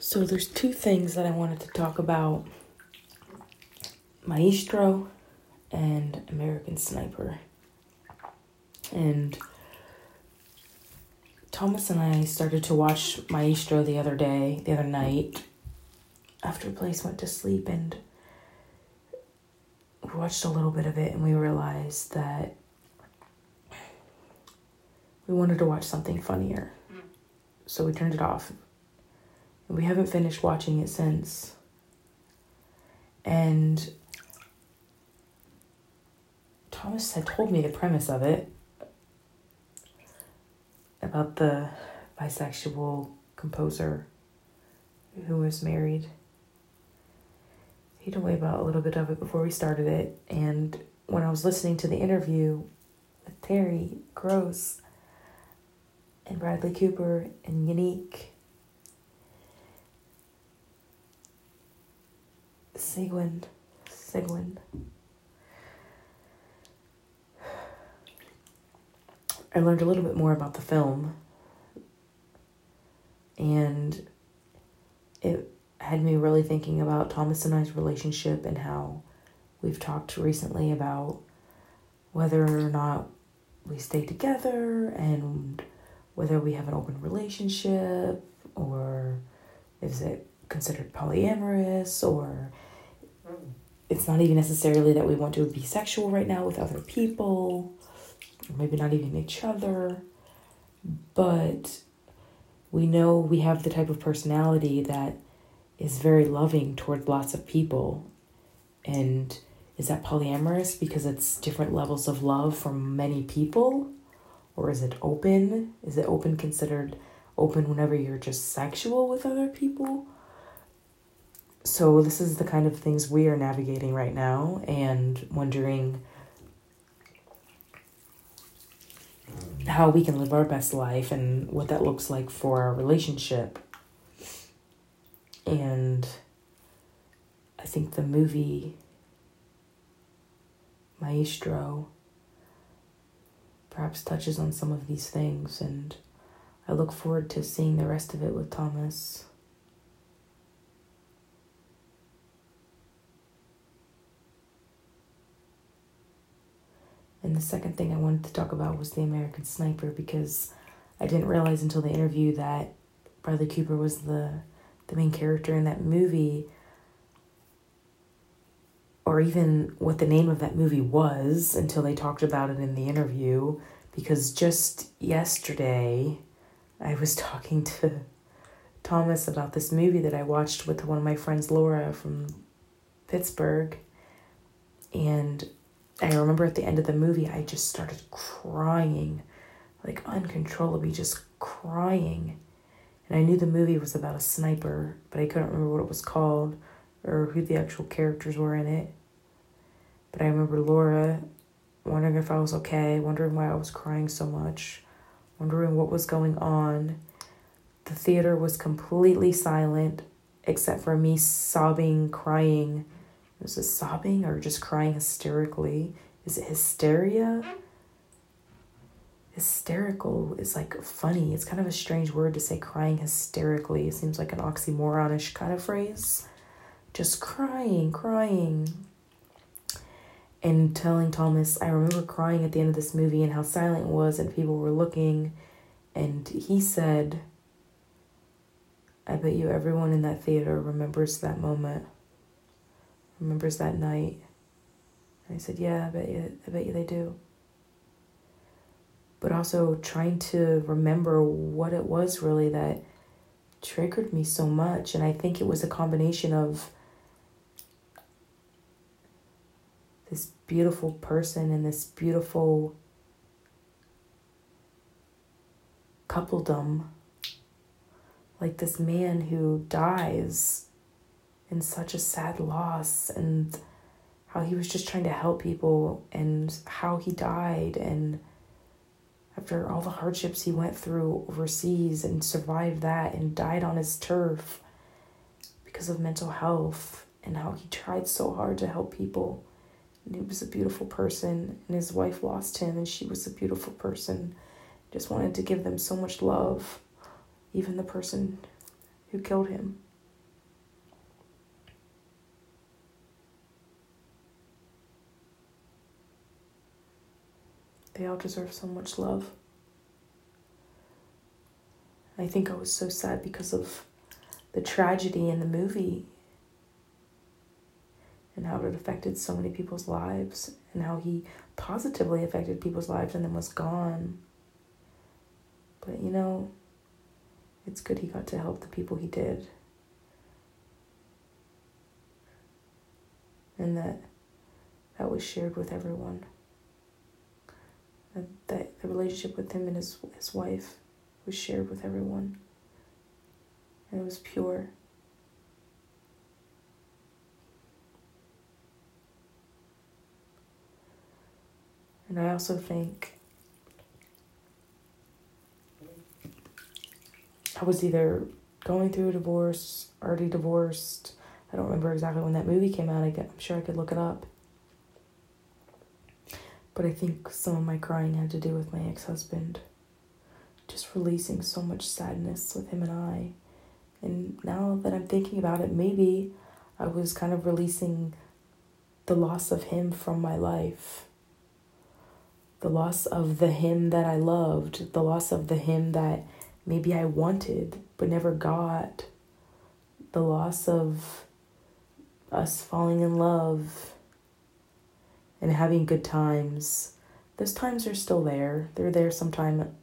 So there's two things that I wanted to talk about Maestro and American Sniper. And Thomas and I started to watch Maestro the other day, the other night, after Blaze went to sleep, and we watched a little bit of it and we realized that we wanted to watch something funnier. Mm. So we turned it off. We haven't finished watching it since. And Thomas had told me the premise of it about the bisexual composer who was married. He told me about a little bit of it before we started it, and when I was listening to the interview with Terry Gross and Bradley Cooper and Unique Sigwin Sigwin I learned a little bit more about the film. And it had me really thinking about Thomas and I's relationship and how we've talked recently about whether or not we stay together and whether we have an open relationship or is it considered polyamorous or it's not even necessarily that we want to be sexual right now with other people or maybe not even each other but we know we have the type of personality that is very loving toward lots of people. And is that polyamorous because it's different levels of love from many people? Or is it open? Is it open considered open whenever you're just sexual with other people? So, this is the kind of things we are navigating right now and wondering how we can live our best life and what that looks like for our relationship. And I think the movie Maestro perhaps touches on some of these things, and I look forward to seeing the rest of it with Thomas. The second thing I wanted to talk about was the American Sniper because I didn't realize until the interview that Bradley Cooper was the the main character in that movie or even what the name of that movie was until they talked about it in the interview because just yesterday I was talking to Thomas about this movie that I watched with one of my friends Laura from Pittsburgh and I remember at the end of the movie I just started crying like uncontrollably just crying and I knew the movie was about a sniper, but I couldn't remember what it was called or who the actual characters were in it. But I remember Laura wondering if I was okay, wondering why I was crying so much, wondering what was going on. The theater was completely silent except for me sobbing, crying. Was it sobbing or just crying hysterically? Is it hysteria? hysterical is like funny. It's kind of a strange word to say crying hysterically. It seems like an oxymoronish kind of phrase. Just crying, crying. And telling Thomas, I remember crying at the end of this movie and how silent it was and people were looking. And he said, I bet you everyone in that theater remembers that moment, remembers that night. And I said, Yeah, I bet you, I bet you they do but also trying to remember what it was really that triggered me so much. And I think it was a combination of this beautiful person and this beautiful coupledom. Like this man who dies in such a sad loss, and how he was just trying to help people, and how he died, and after all the hardships he went through overseas and survived that and died on his turf because of mental health and how he tried so hard to help people. And he was a beautiful person, and his wife lost him, and she was a beautiful person. Just wanted to give them so much love, even the person who killed him. They all deserve so much love. I think I was so sad because of the tragedy in the movie and how it affected so many people's lives and how he positively affected people's lives and then was gone. But you know, it's good he got to help the people he did. And that that was shared with everyone. That, the relationship with him and his his wife was shared with everyone. And it was pure. And I also think I was either going through a divorce, already divorced. I don't remember exactly when that movie came out. I get, I'm sure I could look it up. But I think some of my crying had to do with my ex husband. Just releasing so much sadness with him and I. And now that I'm thinking about it, maybe I was kind of releasing the loss of him from my life. The loss of the him that I loved, the loss of the him that maybe I wanted but never got. The loss of us falling in love and having good times. Those times are still there. They're there sometime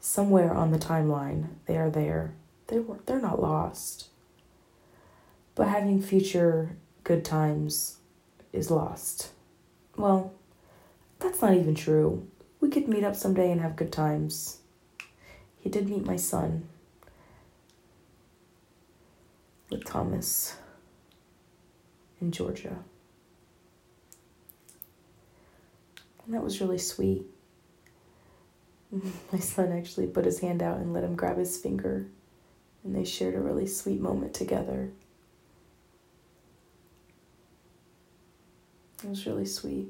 somewhere on the timeline. They are there. They were they're not lost. But having future good times is lost. Well, that's not even true. We could meet up someday and have good times. He did meet my son with Thomas in Georgia. And that was really sweet. My son actually put his hand out and let him grab his finger, and they shared a really sweet moment together. It was really sweet.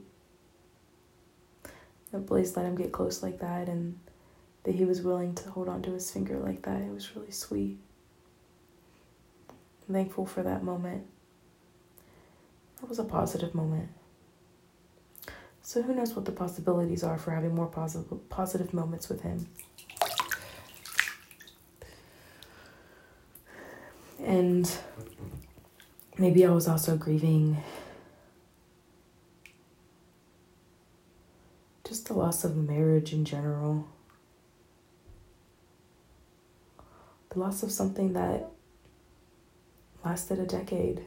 That Blaze let him get close like that, and that he was willing to hold on to his finger like that. It was really sweet. I'm thankful for that moment. That was a positive moment. So who knows what the possibilities are for having more positive positive moments with him. And maybe I was also grieving just the loss of marriage in general. The loss of something that lasted a decade.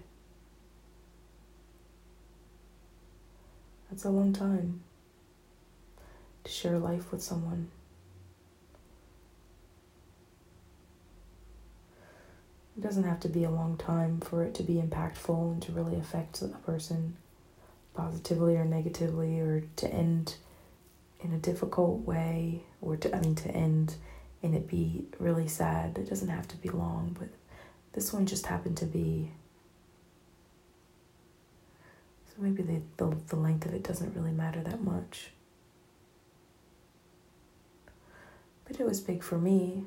That's a long time to share life with someone. It doesn't have to be a long time for it to be impactful and to really affect a person positively or negatively or to end in a difficult way or to I mean to end and it be really sad. It doesn't have to be long, but this one just happened to be maybe the, the, the length of it doesn't really matter that much. But it was big for me.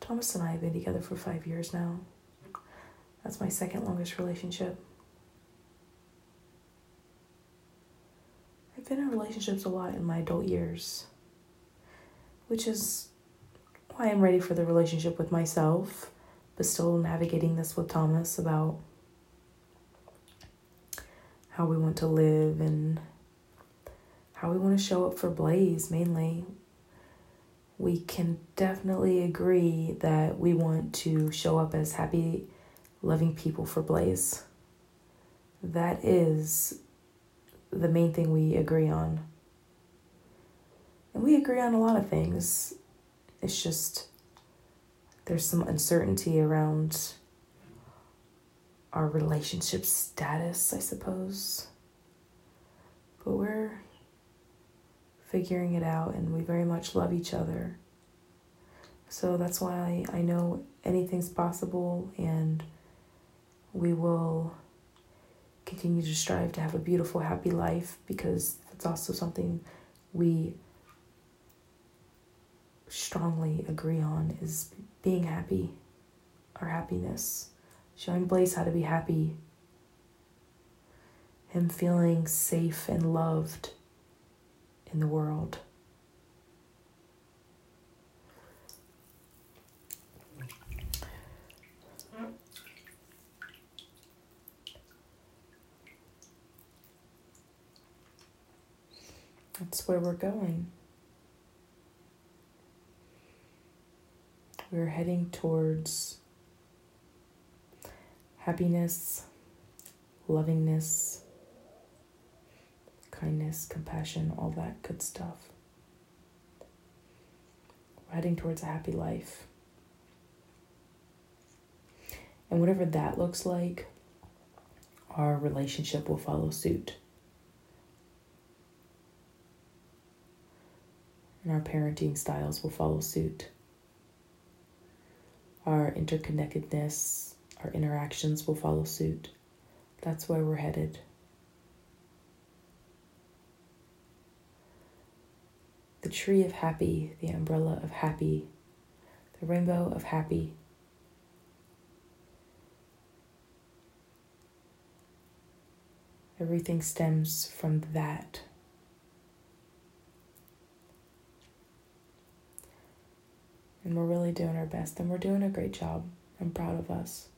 Thomas and I have been together for five years now. That's my second longest relationship. I've been in relationships a lot in my adult years, which is why I'm ready for the relationship with myself, but still navigating this with Thomas about how we want to live and how we want to show up for Blaze mainly. We can definitely agree that we want to show up as happy, loving people for Blaze. That is the main thing we agree on. And we agree on a lot of things. It's just there's some uncertainty around our relationship status, I suppose. But we're figuring it out and we very much love each other. So that's why I know anything's possible and we will continue to strive to have a beautiful, happy life because that's also something we strongly agree on is being happy, our happiness showing Blaze how to be happy, him feeling safe and loved, in the world. That's where we're going. We're heading towards happiness, lovingness, kindness, compassion, all that good stuff. We're heading towards a happy life. And whatever that looks like, our relationship will follow suit. And our parenting styles will follow suit. Our interconnectedness, our interactions will follow suit. That's where we're headed. The tree of happy, the umbrella of happy, the rainbow of happy. Everything stems from that. And we're really doing our best, and we're doing a great job. I'm proud of us.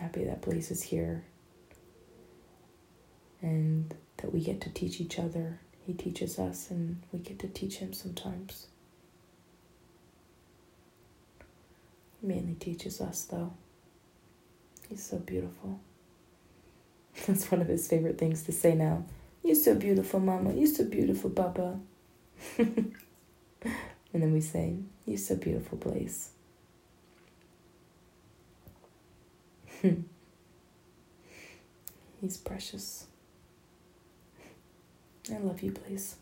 Happy that Blaze is here and that we get to teach each other. He teaches us, and we get to teach him sometimes. He mainly teaches us, though. He's so beautiful. That's one of his favorite things to say now. You're so beautiful, Mama. You're so beautiful, Papa. and then we say, You're so beautiful, Blaze. He's precious. I love you, Blaze.